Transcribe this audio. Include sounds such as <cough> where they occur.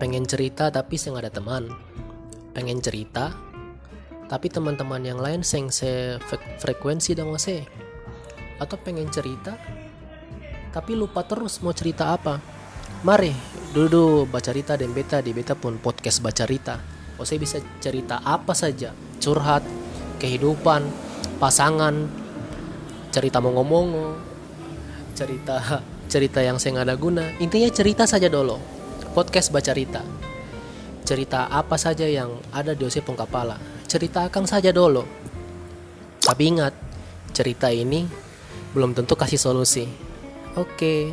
pengen cerita tapi saya nggak ada teman. Pengen cerita tapi teman-teman yang lain seng se frekuensi dengan saya atau pengen cerita tapi lupa terus mau cerita apa. Mari dulu baca cerita dan beta di beta pun podcast baca cerita. Oh saya bisa cerita apa saja? Curhat kehidupan pasangan cerita mau ngomong cerita <laughs> cerita yang saya nggak ada guna. Intinya cerita saja dulu podcast baca cerita cerita apa saja yang ada di Osepong Kepala cerita akang saja dulu tapi ingat cerita ini belum tentu kasih solusi. Oke